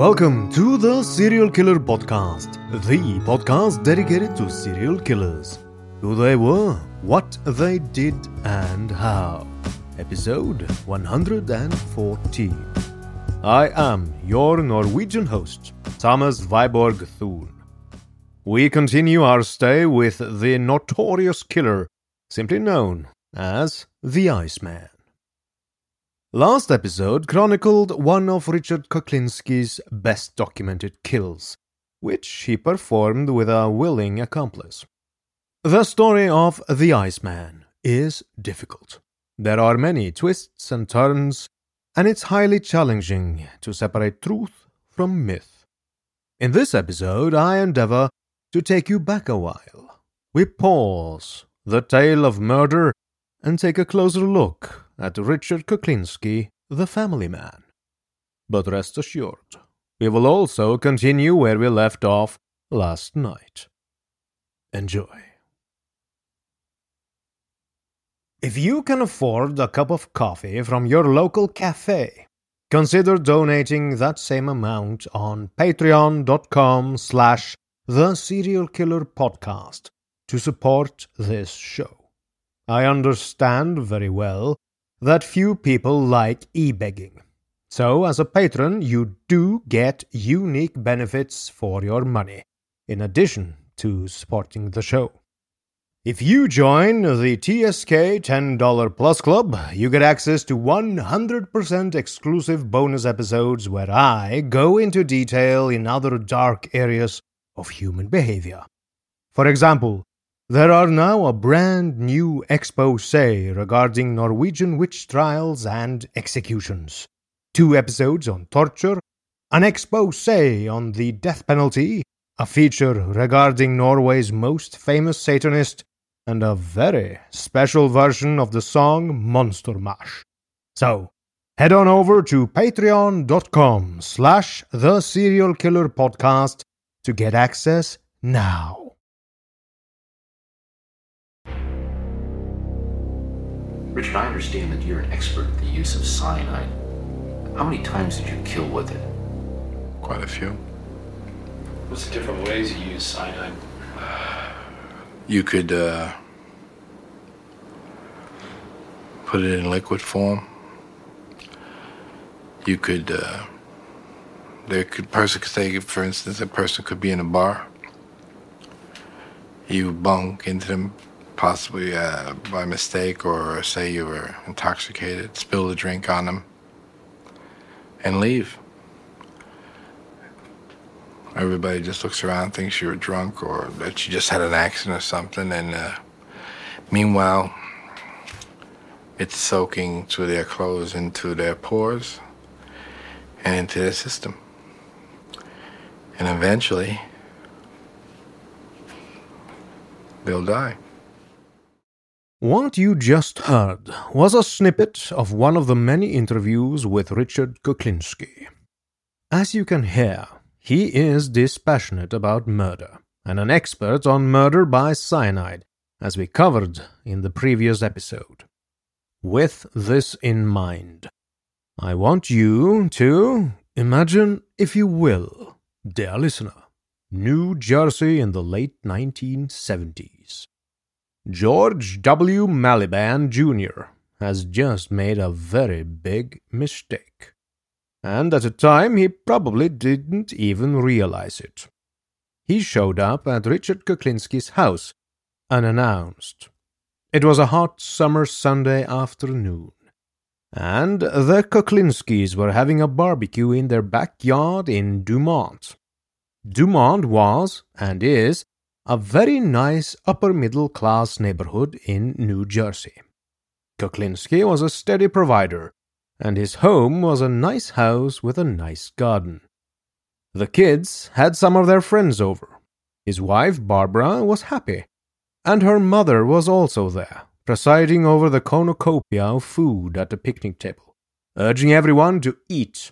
Welcome to the Serial Killer Podcast, the podcast dedicated to serial killers, who they were, what they did, and how. Episode 114. I am your Norwegian host, Thomas Viborg Thun. We continue our stay with the notorious killer, simply known as the Iceman. Last episode chronicled one of Richard Kuklinski's best documented kills, which he performed with a willing accomplice. The story of the Iceman is difficult. There are many twists and turns, and it's highly challenging to separate truth from myth. In this episode, I endeavor to take you back a while. We pause the tale of murder and take a closer look at Richard Kuklinski, the family man. But rest assured, we will also continue where we left off last night. Enjoy. If you can afford a cup of coffee from your local cafe, consider donating that same amount on patreon.com slash the serial killer podcast to support this show. I understand very well that few people like e-begging. So, as a patron, you do get unique benefits for your money, in addition to supporting the show. If you join the TSK $10 Plus Club, you get access to 100% exclusive bonus episodes where I go into detail in other dark areas of human behavior. For example, there are now a brand new expose regarding Norwegian witch trials and executions, two episodes on torture, an expose on the death penalty, a feature regarding Norway's most famous Satanist, and a very special version of the song Monster Mash. So, head on over to patreon.com slash the serial killer podcast to get access now. Richard, I understand that you're an expert at the use of cyanide. How many times did you kill with it? Quite a few. What's the different ways you use cyanide? You could uh, put it in liquid form. You could, uh, there could person could say, for instance, a person could be in a bar. You bunk into them possibly uh, by mistake or say you were intoxicated, spill the drink on them, and leave. Everybody just looks around, thinks you were drunk or that you just had an accident or something, and uh, meanwhile, it's soaking through their clothes into their pores and into their system. And eventually, they'll die. What you just heard was a snippet of one of the many interviews with Richard Kuklinski. As you can hear, he is dispassionate about murder and an expert on murder by cyanide, as we covered in the previous episode. With this in mind, I want you to imagine, if you will, dear listener, New Jersey in the late 1970s. George W. Malliband Jr. has just made a very big mistake. And at the time, he probably didn't even realize it. He showed up at Richard Kuklinski's house, unannounced. It was a hot summer Sunday afternoon, and the Kuklinskis were having a barbecue in their backyard in Dumont. Dumont was, and is, a very nice upper middle class neighborhood in New Jersey. Kuklinski was a steady provider, and his home was a nice house with a nice garden. The kids had some of their friends over. His wife, Barbara, was happy and her mother was also there, presiding over the cornucopia of food at the picnic table, urging everyone to eat.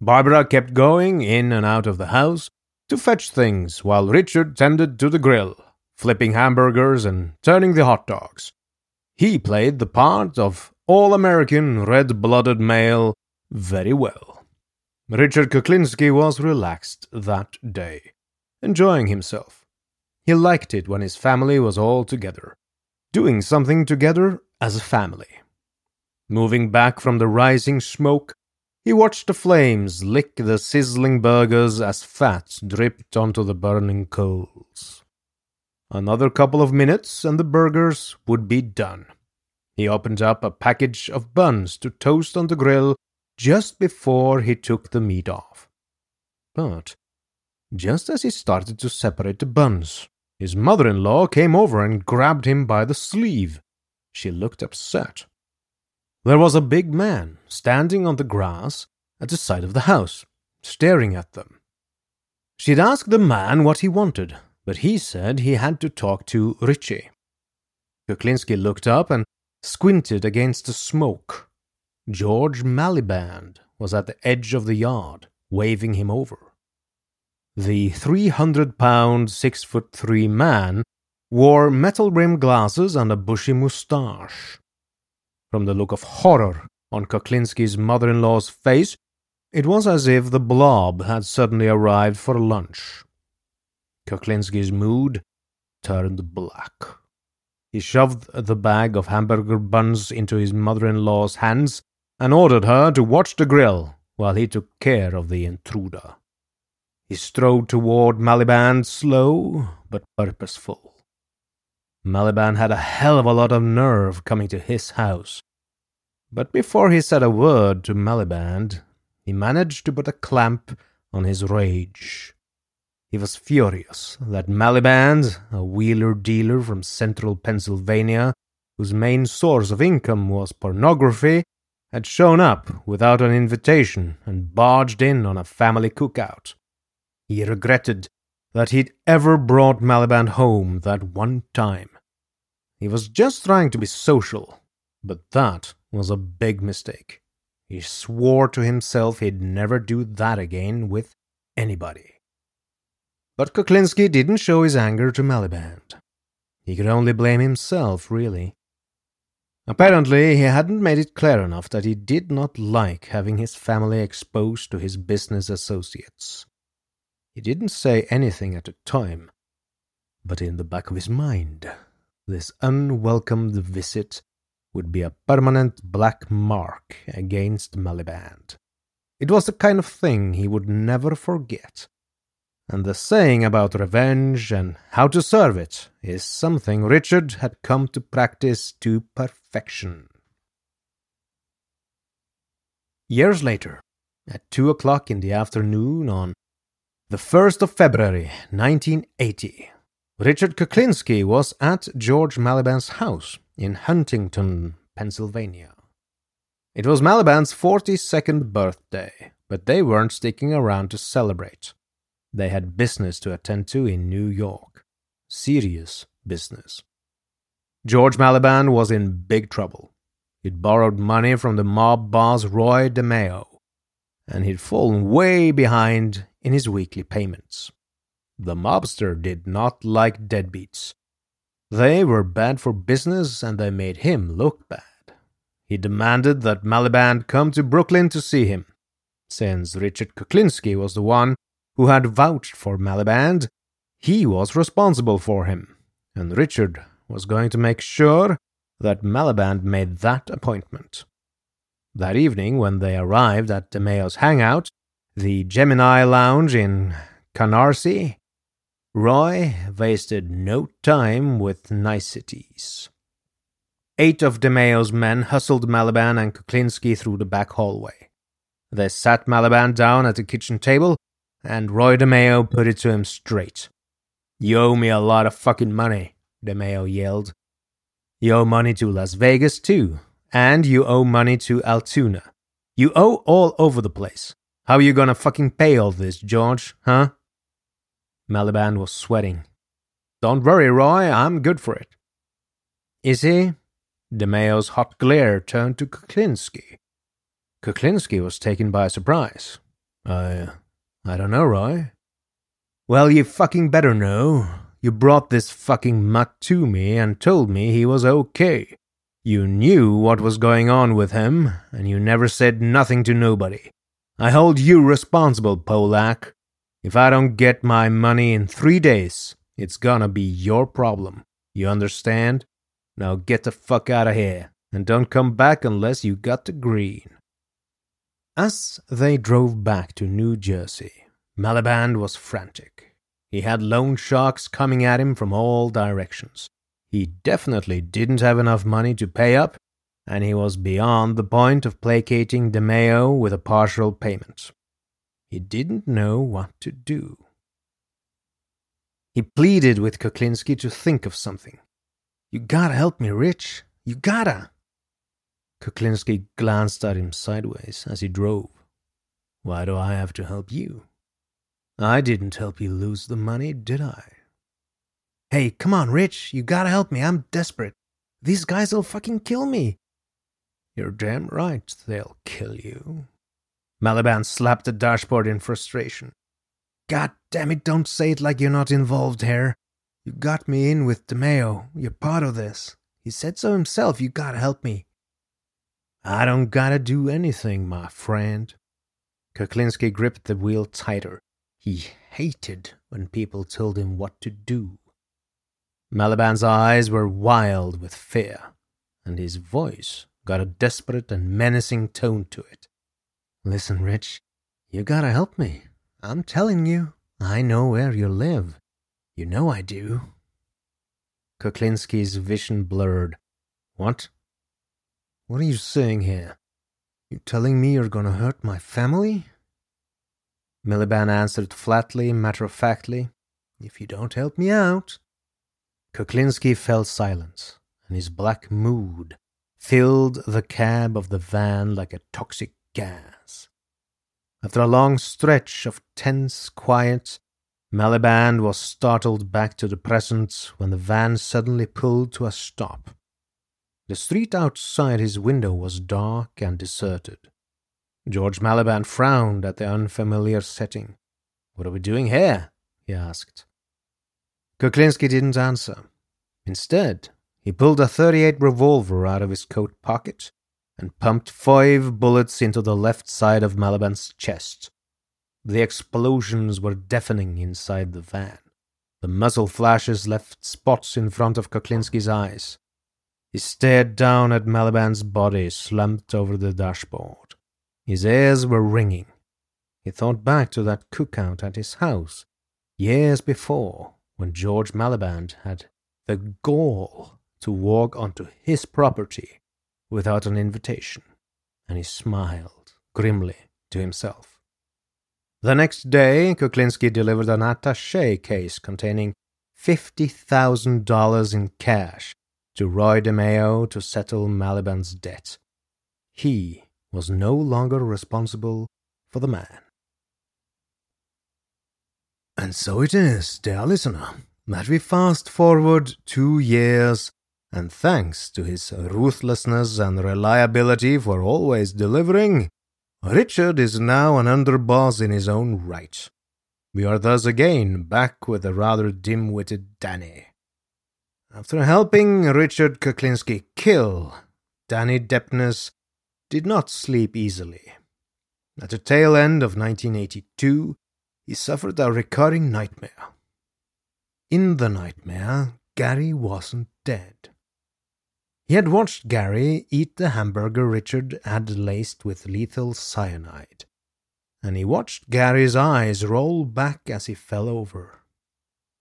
Barbara kept going in and out of the house to fetch things while Richard tended to the grill, flipping hamburgers and turning the hot dogs. He played the part of all American red blooded male very well. Richard Kuklinski was relaxed that day, enjoying himself. He liked it when his family was all together, doing something together as a family. Moving back from the rising smoke, he watched the flames lick the sizzling burgers as fat dripped onto the burning coals. Another couple of minutes and the burgers would be done. He opened up a package of buns to toast on the grill just before he took the meat off. But just as he started to separate the buns, his mother in law came over and grabbed him by the sleeve. She looked upset. There was a big man standing on the grass at the side of the house, staring at them. She'd asked the man what he wanted, but he said he had to talk to Richie. Kuklinski looked up and squinted against the smoke. George Malliband was at the edge of the yard, waving him over. The 300 pound, 6 foot 3 man wore metal rimmed glasses and a bushy moustache. From the look of horror on Kuklinski's mother in law's face, it was as if the blob had suddenly arrived for lunch. Kuklinski's mood turned black. He shoved the bag of hamburger buns into his mother in law's hands and ordered her to watch the grill while he took care of the intruder. He strode toward Malliband, slow but purposeful. Malliband had a hell of a lot of nerve coming to his house. But before he said a word to Malliband, he managed to put a clamp on his rage. He was furious that Malliband, a wheeler dealer from central Pennsylvania, whose main source of income was pornography, had shown up without an invitation and barged in on a family cookout. He regretted that he'd ever brought Malliband home that one time. He was just trying to be social, but that was a big mistake. He swore to himself he'd never do that again with anybody. But Kuklinski didn't show his anger to Malliband. He could only blame himself, really. Apparently, he hadn't made it clear enough that he did not like having his family exposed to his business associates. He didn't say anything at the time, but in the back of his mind, this unwelcomed visit would be a permanent black mark against Malliband. It was the kind of thing he would never forget. And the saying about revenge and how to serve it is something Richard had come to practice to perfection. Years later, at two o'clock in the afternoon on the 1st of February, 1980. Richard Kuklinski was at George Malliband's house in Huntingdon, Pennsylvania. It was Malliband's 42nd birthday, but they weren't sticking around to celebrate. They had business to attend to in New York. Serious business. George Malliband was in big trouble. He'd borrowed money from the mob boss Roy DeMeo, and he'd fallen way behind in his weekly payments. The mobster did not like deadbeats. They were bad for business and they made him look bad. He demanded that Malliband come to Brooklyn to see him. Since Richard Kuklinski was the one who had vouched for Malliband, he was responsible for him, and Richard was going to make sure that Malliband made that appointment. That evening, when they arrived at DeMeo's hangout, the Gemini Lounge in Canarsie, Roy wasted no time with niceties. Eight of DeMeo's men hustled Malliband and Kuklinski through the back hallway. They sat Malliband down at the kitchen table, and Roy DeMeo put it to him straight. You owe me a lot of fucking money, DeMeo yelled. You owe money to Las Vegas, too, and you owe money to Altoona. You owe all over the place. How are you gonna fucking pay all this, George, huh? Malliband was sweating. Don't worry, Roy, I'm good for it. Is he? DeMeo's hot glare turned to Kuklinski. Kuklinski was taken by surprise. I. I don't know, Roy. Well, you fucking better know. You brought this fucking mutt to me and told me he was okay. You knew what was going on with him, and you never said nothing to nobody. I hold you responsible, Polak. If I don't get my money in three days, it's gonna be your problem. You understand? Now get the fuck out of here, and don't come back unless you got the green. As they drove back to New Jersey, Malliband was frantic. He had loan sharks coming at him from all directions. He definitely didn't have enough money to pay up, and he was beyond the point of placating DeMeo with a partial payment. He didn't know what to do. He pleaded with Kuklinski to think of something. You gotta help me, Rich. You gotta. Kuklinski glanced at him sideways as he drove. Why do I have to help you? I didn't help you lose the money, did I? Hey, come on, Rich. You gotta help me. I'm desperate. These guys'll fucking kill me. You're damn right they'll kill you. Malliband slapped the dashboard in frustration. God damn it, don't say it like you're not involved here. You got me in with DeMeo. You're part of this. He said so himself. You gotta help me. I don't gotta do anything, my friend. Kuklinski gripped the wheel tighter. He hated when people told him what to do. Malliband's eyes were wild with fear, and his voice got a desperate and menacing tone to it. Listen, Rich, you gotta help me. I'm telling you, I know where you live. You know I do. Kuklinski's vision blurred. What? What are you saying here? You telling me you're gonna hurt my family? Malliband answered flatly, matter of factly, If you don't help me out. Kuklinski fell silent, and his black mood filled the cab of the van like a toxic gas. After a long stretch of tense quiet, Malliband was startled back to the present when the van suddenly pulled to a stop. The street outside his window was dark and deserted. George Malliband frowned at the unfamiliar setting. What are we doing here? he asked. Kuklinski didn't answer. Instead, he pulled a 38 revolver out of his coat pocket and pumped five bullets into the left side of Malliband's chest. The explosions were deafening inside the van. The muzzle flashes left spots in front of Kuklinski's eyes. He stared down at Malliband's body slumped over the dashboard. His ears were ringing. He thought back to that cookout at his house, years before, when George Malliband had the gall to walk onto his property without an invitation, and he smiled grimly to himself. The next day, Kuklinski delivered an attache case containing $50,000 in cash to Roy DeMeo to settle Malliband's debt. He was no longer responsible for the man. And so it is, dear listener, that we fast forward two years, and thanks to his ruthlessness and reliability for always delivering, Richard is now an underboss in his own right. We are thus again back with the rather dim witted Danny. After helping Richard Kuklinski kill, Danny Deppner did not sleep easily. At the tail end of 1982, he suffered a recurring nightmare. In the nightmare, Gary wasn't dead. He had watched Gary eat the hamburger Richard had laced with lethal cyanide, and he watched Gary's eyes roll back as he fell over.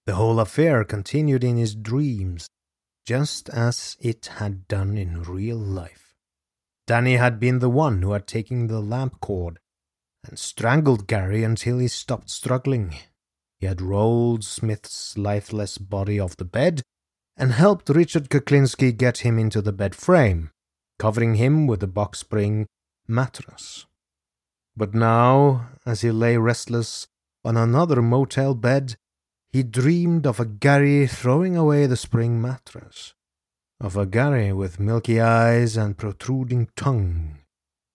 The whole affair continued in his dreams, just as it had done in real life. Danny had been the one who had taken the lamp cord and strangled Gary until he stopped struggling. He had rolled Smith's lifeless body off the bed and helped Richard Kuklinski get him into the bed frame, covering him with a box spring mattress. But now, as he lay restless on another motel bed, he dreamed of a Gary throwing away the spring mattress, of a Gary with milky eyes and protruding tongue,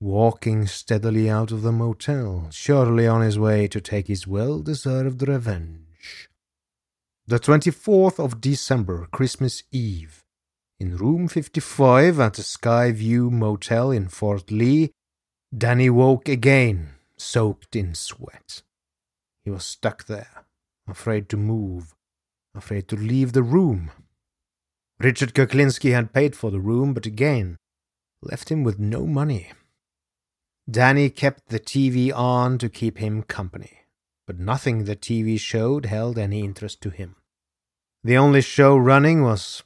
walking steadily out of the motel, surely on his way to take his well deserved revenge. The 24th of December, Christmas Eve, in room 55 at the Skyview Motel in Fort Lee, Danny woke again, soaked in sweat. He was stuck there, afraid to move, afraid to leave the room. Richard Kuklinski had paid for the room, but again left him with no money. Danny kept the TV on to keep him company, but nothing the TV showed held any interest to him. The only show running was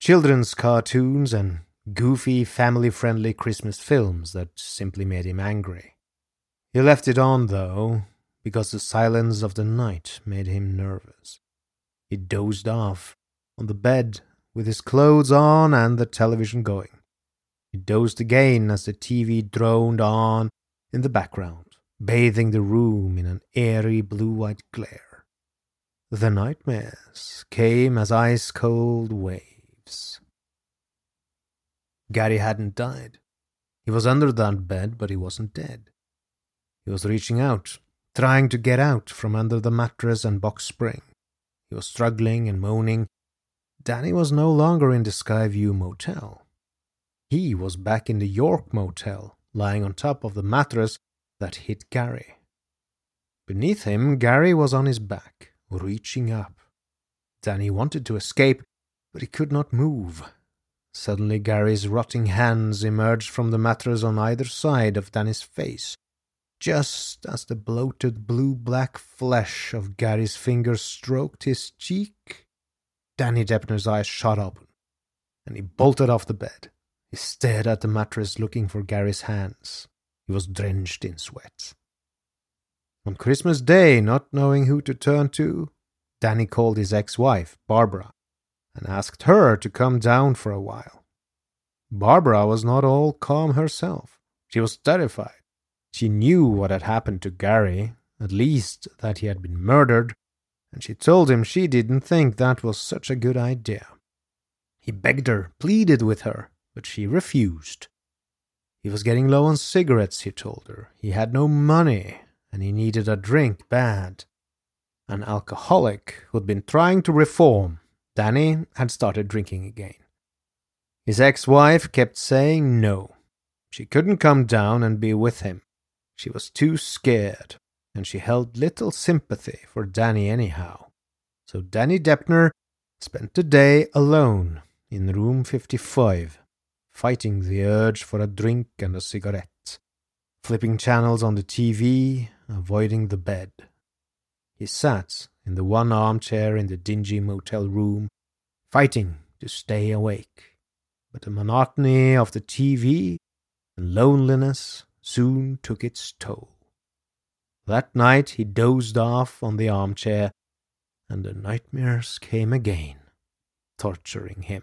children's cartoons and goofy, family friendly Christmas films that simply made him angry. He left it on, though, because the silence of the night made him nervous. He dozed off on the bed with his clothes on and the television going. He dozed again as the TV droned on in the background, bathing the room in an airy blue white glare. The nightmares came as ice cold waves. Gary hadn't died. He was under that bed, but he wasn't dead. He was reaching out, trying to get out from under the mattress and box spring. He was struggling and moaning. Danny was no longer in the Skyview Motel. He was back in the York motel, lying on top of the mattress that hit Gary. Beneath him, Gary was on his back, reaching up. Danny wanted to escape, but he could not move. Suddenly, Gary's rotting hands emerged from the mattress on either side of Danny's face. Just as the bloated blue black flesh of Gary's fingers stroked his cheek, Danny Deppner's eyes shot open, and he bolted off the bed. He stared at the mattress looking for Gary's hands. He was drenched in sweat. On Christmas Day, not knowing who to turn to, Danny called his ex wife, Barbara, and asked her to come down for a while. Barbara was not all calm herself. She was terrified. She knew what had happened to Gary, at least that he had been murdered, and she told him she didn't think that was such a good idea. He begged her, pleaded with her, but she refused. He was getting low on cigarettes, he told her. He had no money, and he needed a drink bad. An alcoholic who'd been trying to reform, Danny had started drinking again. His ex wife kept saying no. She couldn't come down and be with him. She was too scared, and she held little sympathy for Danny anyhow. So Danny Deppner spent the day alone in room 55 fighting the urge for a drink and a cigarette, flipping channels on the TV, avoiding the bed. He sat in the one armchair in the dingy motel room, fighting to stay awake. But the monotony of the TV and loneliness soon took its toll. That night he dozed off on the armchair, and the nightmares came again, torturing him.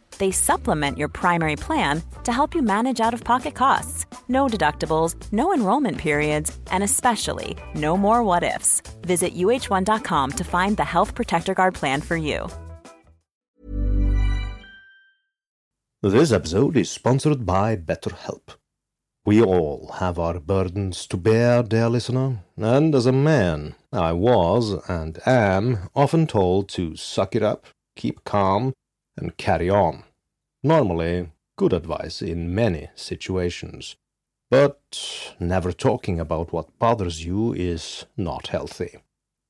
They supplement your primary plan to help you manage out of pocket costs. No deductibles, no enrollment periods, and especially no more what ifs. Visit uh1.com to find the Health Protector Guard plan for you. This episode is sponsored by BetterHelp. We all have our burdens to bear, dear listener, and as a man, I was and am often told to suck it up, keep calm, and carry on. Normally, good advice in many situations. But never talking about what bothers you is not healthy.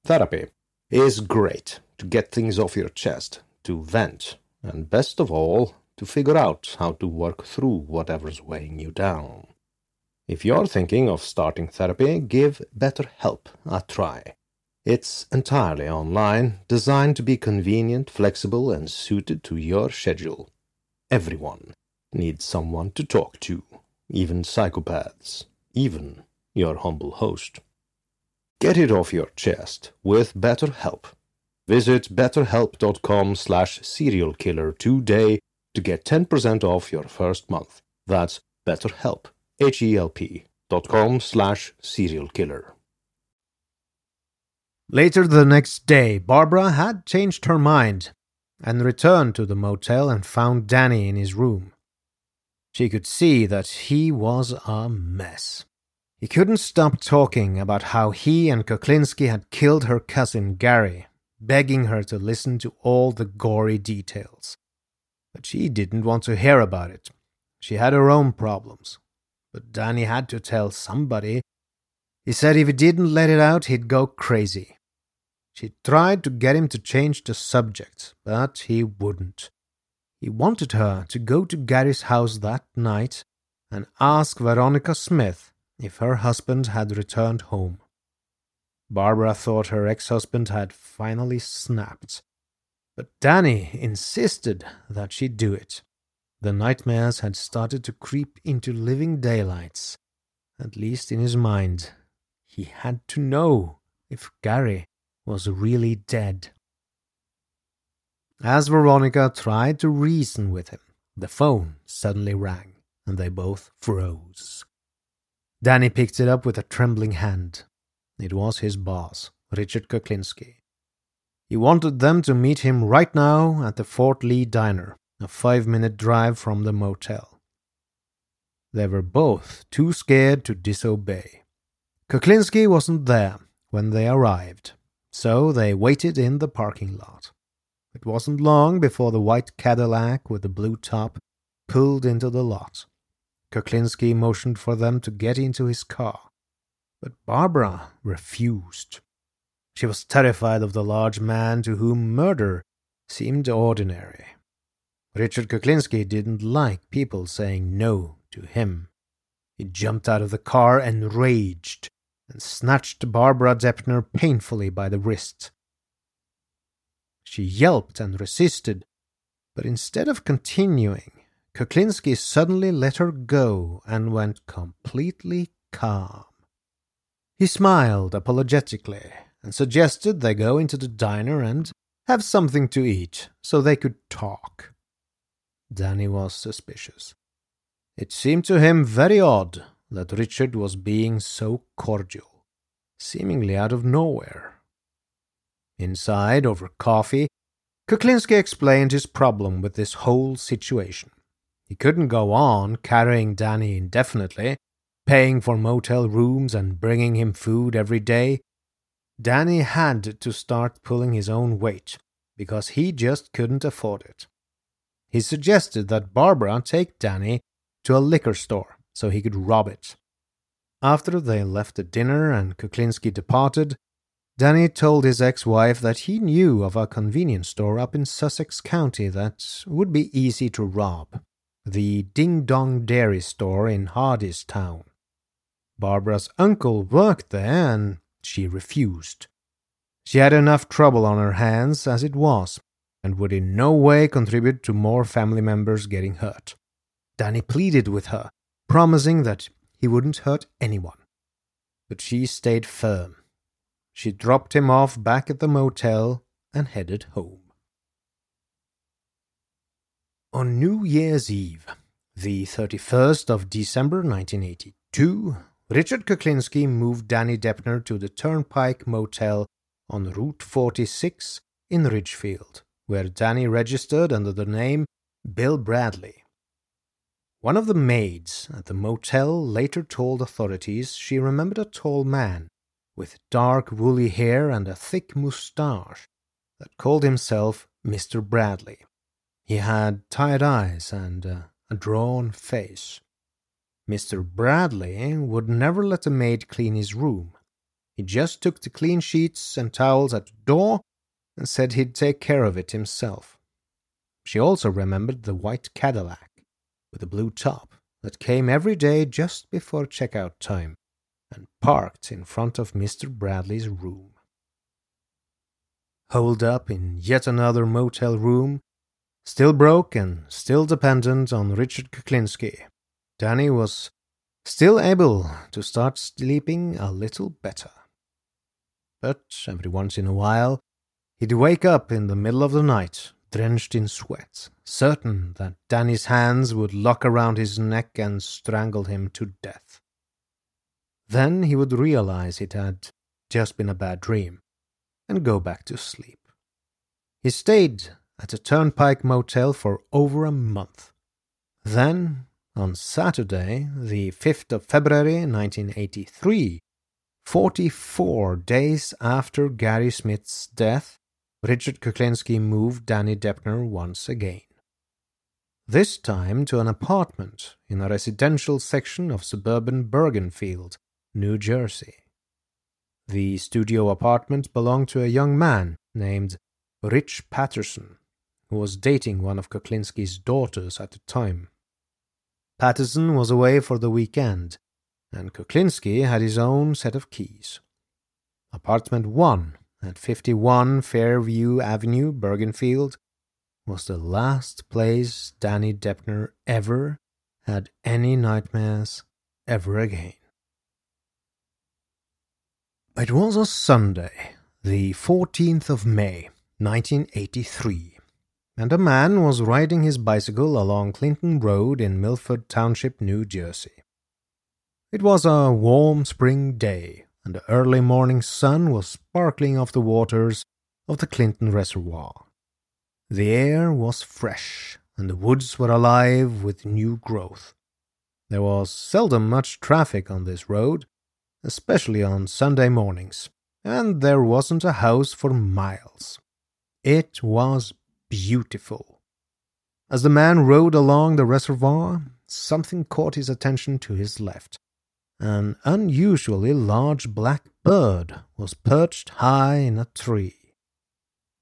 Therapy is great to get things off your chest, to vent, and best of all, to figure out how to work through whatever's weighing you down. If you're thinking of starting therapy, give BetterHelp a try. It's entirely online, designed to be convenient, flexible, and suited to your schedule. Everyone needs someone to talk to, even psychopaths, even your humble host. Get it off your chest with BetterHelp. Visit betterhelp.com slash serialkiller today to get 10% off your first month. That's BetterHelp, H-E-L-P dot com slash serialkiller. Later the next day, Barbara had changed her mind and returned to the motel and found Danny in his room. She could see that he was a mess. He couldn't stop talking about how he and Kuklinski had killed her cousin Gary, begging her to listen to all the gory details. But she didn't want to hear about it. She had her own problems. But Danny had to tell somebody. He said if he didn't let it out, he'd go crazy. She tried to get him to change the subject, but he wouldn't. He wanted her to go to Gary's house that night and ask Veronica Smith if her husband had returned home. Barbara thought her ex husband had finally snapped, but Danny insisted that she do it. The nightmares had started to creep into living daylights, at least in his mind. He had to know if Gary was really dead. As Veronica tried to reason with him, the phone suddenly rang, and they both froze. Danny picked it up with a trembling hand. It was his boss, Richard Kuklinski. He wanted them to meet him right now at the Fort Lee Diner, a five minute drive from the motel. They were both too scared to disobey. Kuklinski wasn't there when they arrived, so they waited in the parking lot. It wasn't long before the white Cadillac with the blue top pulled into the lot. Kuklinski motioned for them to get into his car, but Barbara refused. She was terrified of the large man to whom murder seemed ordinary. Richard Kuklinski didn't like people saying no to him. He jumped out of the car and raged and snatched Barbara Deppner painfully by the wrist. She yelped and resisted, but instead of continuing, Kuklinski suddenly let her go and went completely calm. He smiled apologetically and suggested they go into the diner and have something to eat so they could talk. Danny was suspicious. It seemed to him very odd that Richard was being so cordial, seemingly out of nowhere. Inside, over coffee, Kuklinski explained his problem with this whole situation. He couldn't go on carrying Danny indefinitely, paying for motel rooms and bringing him food every day. Danny had to start pulling his own weight because he just couldn't afford it. He suggested that Barbara take Danny to a liquor store so he could rob it. After they left the dinner and Kuklinski departed, Danny told his ex wife that he knew of a convenience store up in Sussex County that would be easy to rob the Ding Dong Dairy Store in Hardyston. Barbara's uncle worked there and she refused. She had enough trouble on her hands as it was and would in no way contribute to more family members getting hurt. Danny pleaded with her, promising that he wouldn't hurt anyone. But she stayed firm. She dropped him off back at the motel and headed home. On New Year's Eve, the 31st of December 1982, Richard Kuklinski moved Danny Deppner to the Turnpike Motel on Route 46 in Ridgefield, where Danny registered under the name Bill Bradley. One of the maids at the motel later told authorities she remembered a tall man with dark woolly hair and a thick moustache that called himself Mr. Bradley. He had tired eyes and uh, a drawn face. Mr. Bradley would never let a maid clean his room. He just took the clean sheets and towels at the door and said he'd take care of it himself. She also remembered the white Cadillac with a blue top that came every day just before checkout time and parked in front of Mr. Bradley's room. Holed up in yet another motel room, still broke and still dependent on Richard Kuklinski, Danny was still able to start sleeping a little better. But every once in a while, he'd wake up in the middle of the night, drenched in sweat, certain that Danny's hands would lock around his neck and strangle him to death. Then he would realize it had just been a bad dream and go back to sleep. He stayed at a turnpike motel for over a month. Then, on Saturday, the 5th of February 1983, 44 days after Gary Smith's death, Richard Kuklinski moved Danny Deppner once again. This time to an apartment in a residential section of suburban Bergenfield, New Jersey. The studio apartment belonged to a young man named Rich Patterson, who was dating one of Kuklinski's daughters at the time. Patterson was away for the weekend, and Kuklinski had his own set of keys. Apartment 1 at 51 Fairview Avenue, Bergenfield, was the last place Danny Deppner ever had any nightmares ever again. It was a Sunday, the 14th of May, 1983, and a man was riding his bicycle along Clinton Road in Milford Township, New Jersey. It was a warm spring day, and the early morning sun was sparkling off the waters of the Clinton Reservoir. The air was fresh, and the woods were alive with new growth. There was seldom much traffic on this road, especially on Sunday mornings, and there wasn't a house for miles. It was beautiful. As the man rode along the reservoir, something caught his attention to his left. An unusually large black bird was perched high in a tree.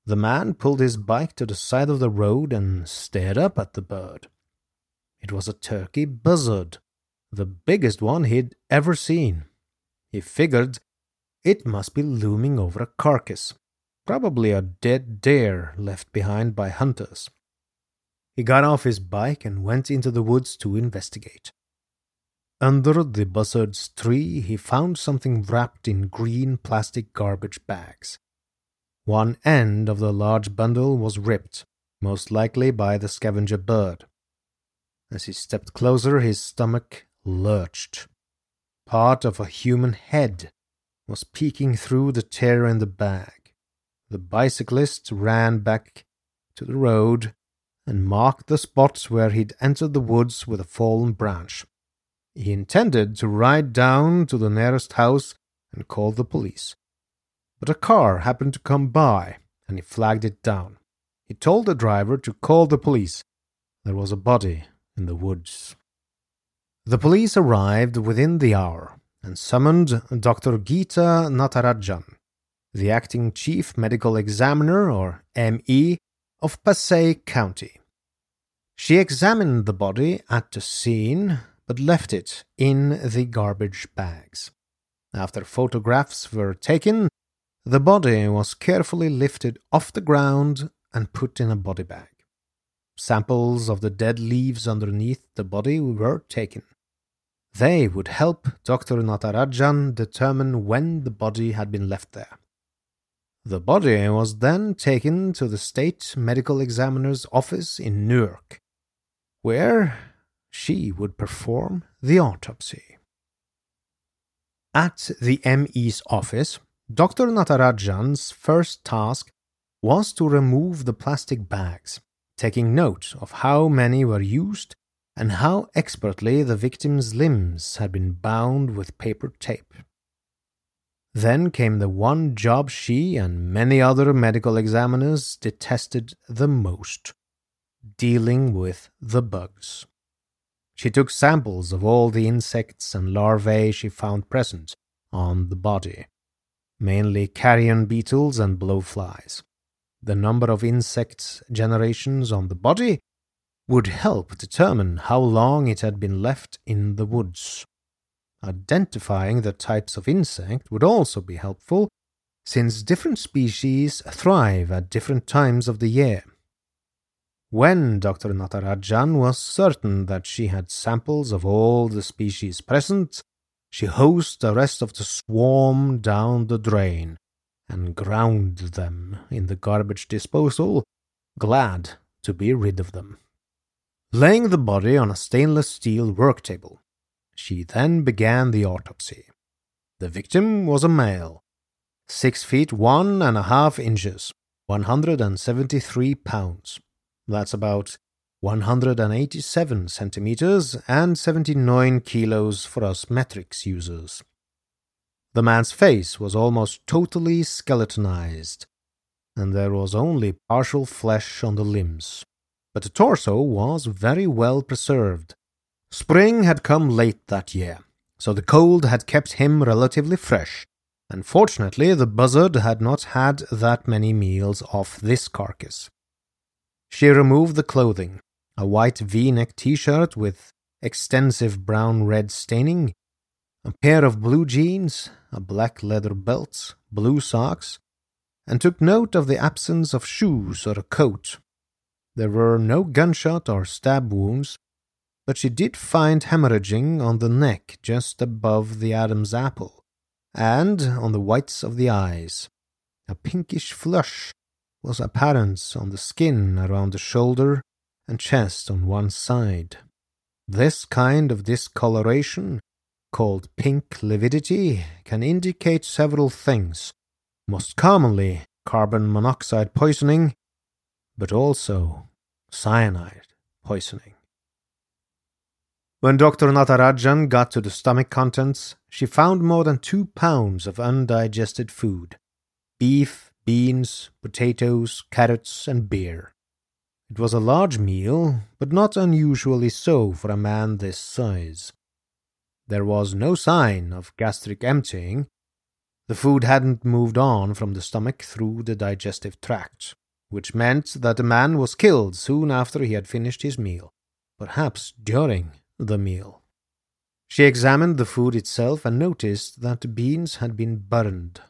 The man pulled his bike to the side of the road and stared up at the bird. It was a turkey buzzard, the biggest one he'd ever seen. He figured it must be looming over a carcass, probably a dead deer left behind by hunters. He got off his bike and went into the woods to investigate. Under the buzzard's tree, he found something wrapped in green plastic garbage bags. One end of the large bundle was ripped, most likely by the scavenger bird. As he stepped closer, his stomach lurched. Part of a human head was peeking through the tear in the bag. The bicyclist ran back to the road and marked the spot where he'd entered the woods with a fallen branch. He intended to ride down to the nearest house and call the police. But a car happened to come by, and he flagged it down. He told the driver to call the police. There was a body in the woods. The police arrived within the hour and summoned Dr. Geeta Natarajan, the acting chief medical examiner, or ME, of Passaic County. She examined the body at the scene, but left it in the garbage bags. After photographs were taken, the body was carefully lifted off the ground and put in a body bag. Samples of the dead leaves underneath the body were taken. They would help Dr. Natarajan determine when the body had been left there. The body was then taken to the state medical examiner's office in Newark, where she would perform the autopsy. At the ME's office, Dr. Natarajan's first task was to remove the plastic bags, taking note of how many were used and how expertly the victim's limbs had been bound with paper tape. Then came the one job she and many other medical examiners detested the most dealing with the bugs. She took samples of all the insects and larvae she found present on the body, mainly carrion beetles and blowflies. The number of insect generations on the body would help determine how long it had been left in the woods. Identifying the types of insect would also be helpful, since different species thrive at different times of the year. When Dr. Natarajan was certain that she had samples of all the species present, she hosed the rest of the swarm down the drain and ground them in the garbage disposal, glad to be rid of them. Laying the body on a stainless steel work table, she then began the autopsy. The victim was a male, six feet one and a half inches, 173 pounds. That's about 187 centimeters and 79 kilos for us metrics users. The man's face was almost totally skeletonized, and there was only partial flesh on the limbs but the torso was very well preserved. Spring had come late that year, so the cold had kept him relatively fresh, and fortunately the buzzard had not had that many meals off this carcass. She removed the clothing, a white v neck t shirt with extensive brown red staining, a pair of blue jeans, a black leather belt, blue socks, and took note of the absence of shoes or a coat there were no gunshot or stab wounds, but she did find hemorrhaging on the neck just above the Adam's apple, and on the whites of the eyes. A pinkish flush was apparent on the skin around the shoulder and chest on one side. This kind of discoloration, called pink lividity, can indicate several things, most commonly carbon monoxide poisoning, but also cyanide poisoning. When Dr. Natarajan got to the stomach contents, she found more than two pounds of undigested food beef, beans, potatoes, carrots, and beer. It was a large meal, but not unusually so for a man this size. There was no sign of gastric emptying. The food hadn't moved on from the stomach through the digestive tract which meant that the man was killed soon after he had finished his meal, perhaps during the meal. She examined the food itself and noticed that the beans had been burned.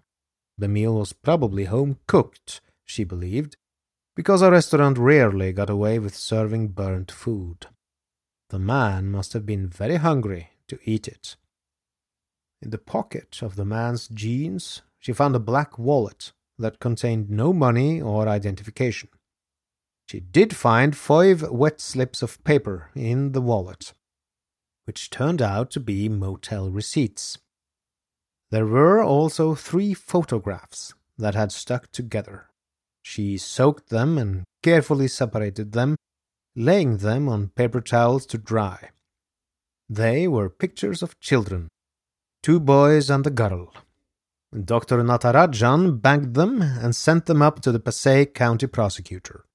The meal was probably home cooked, she believed, because a restaurant rarely got away with serving burnt food. The man must have been very hungry to eat it. In the pocket of the man's jeans, she found a black wallet that contained no money or identification. She did find five wet slips of paper in the wallet, which turned out to be motel receipts. There were also three photographs that had stuck together. She soaked them and carefully separated them, laying them on paper towels to dry. They were pictures of children, two boys and a girl. Dr. Natarajan bagged them and sent them up to the Passaic County prosecutor.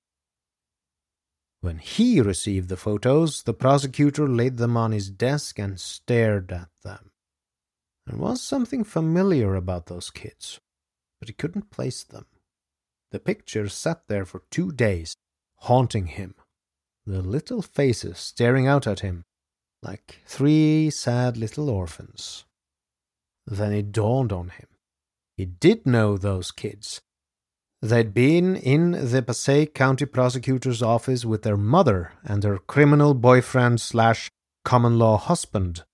When he received the photos, the prosecutor laid them on his desk and stared at them. There was something familiar about those kids, but he couldn't place them. The pictures sat there for two days, haunting him, the little faces staring out at him like three sad little orphans. Then it dawned on him. He did know those kids. They'd been in the Passaic County prosecutor's office with their mother and her criminal boyfriend slash common law husband,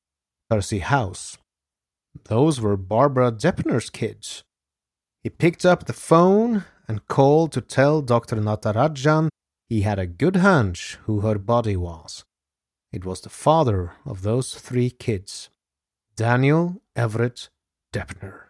Percy House. Those were Barbara Deppner's kids. He picked up the phone and called to tell Dr. Natarajan he had a good hunch who her body was. It was the father of those three kids, Daniel Everett Deppner.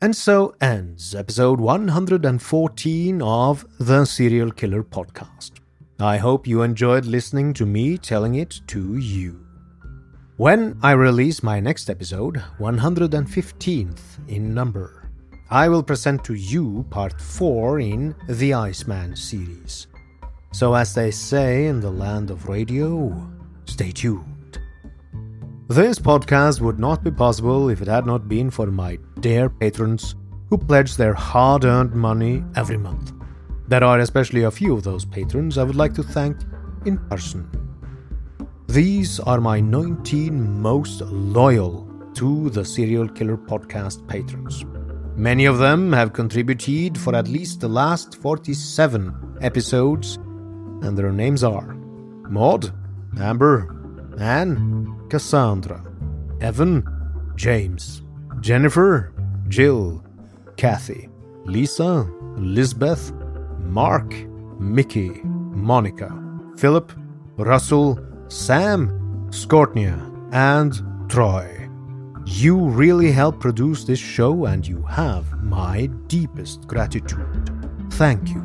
And so ends episode 114 of the Serial Killer Podcast. I hope you enjoyed listening to me telling it to you. When I release my next episode, 115th in number, I will present to you part 4 in the Iceman series. So, as they say in the land of radio, stay tuned. This podcast would not be possible if it had not been for my dear patrons who pledge their hard earned money every month. There are especially a few of those patrons I would like to thank in person. These are my 19 most loyal to the Serial Killer Podcast patrons. Many of them have contributed for at least the last 47 episodes, and their names are Maud, Amber, Anne, Cassandra, Evan, James, Jennifer, Jill, Kathy, Lisa, Lisbeth, Mark, Mickey, Monica, Philip, Russell, Sam, Scortnia, and Troy. You really help produce this show, and you have my deepest gratitude. Thank you.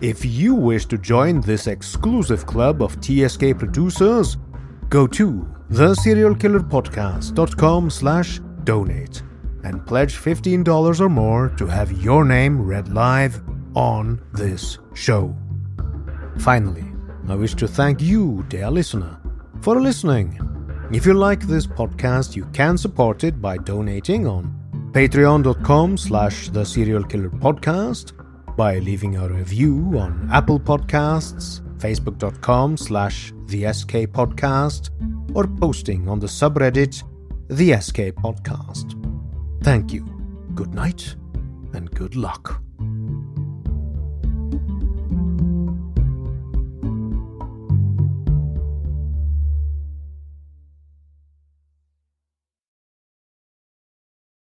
If you wish to join this exclusive club of TSK producers, go to theserialkillerpodcast.com slash donate and pledge $15 or more to have your name read live on this show. Finally, I wish to thank you, dear listener, for listening. If you like this podcast, you can support it by donating on patreon.com slash the serial killer podcast, by leaving a review on Apple Podcasts, facebook.com slash the SK Podcast, or posting on the subreddit the SK Podcast. Thank you, good night, and good luck.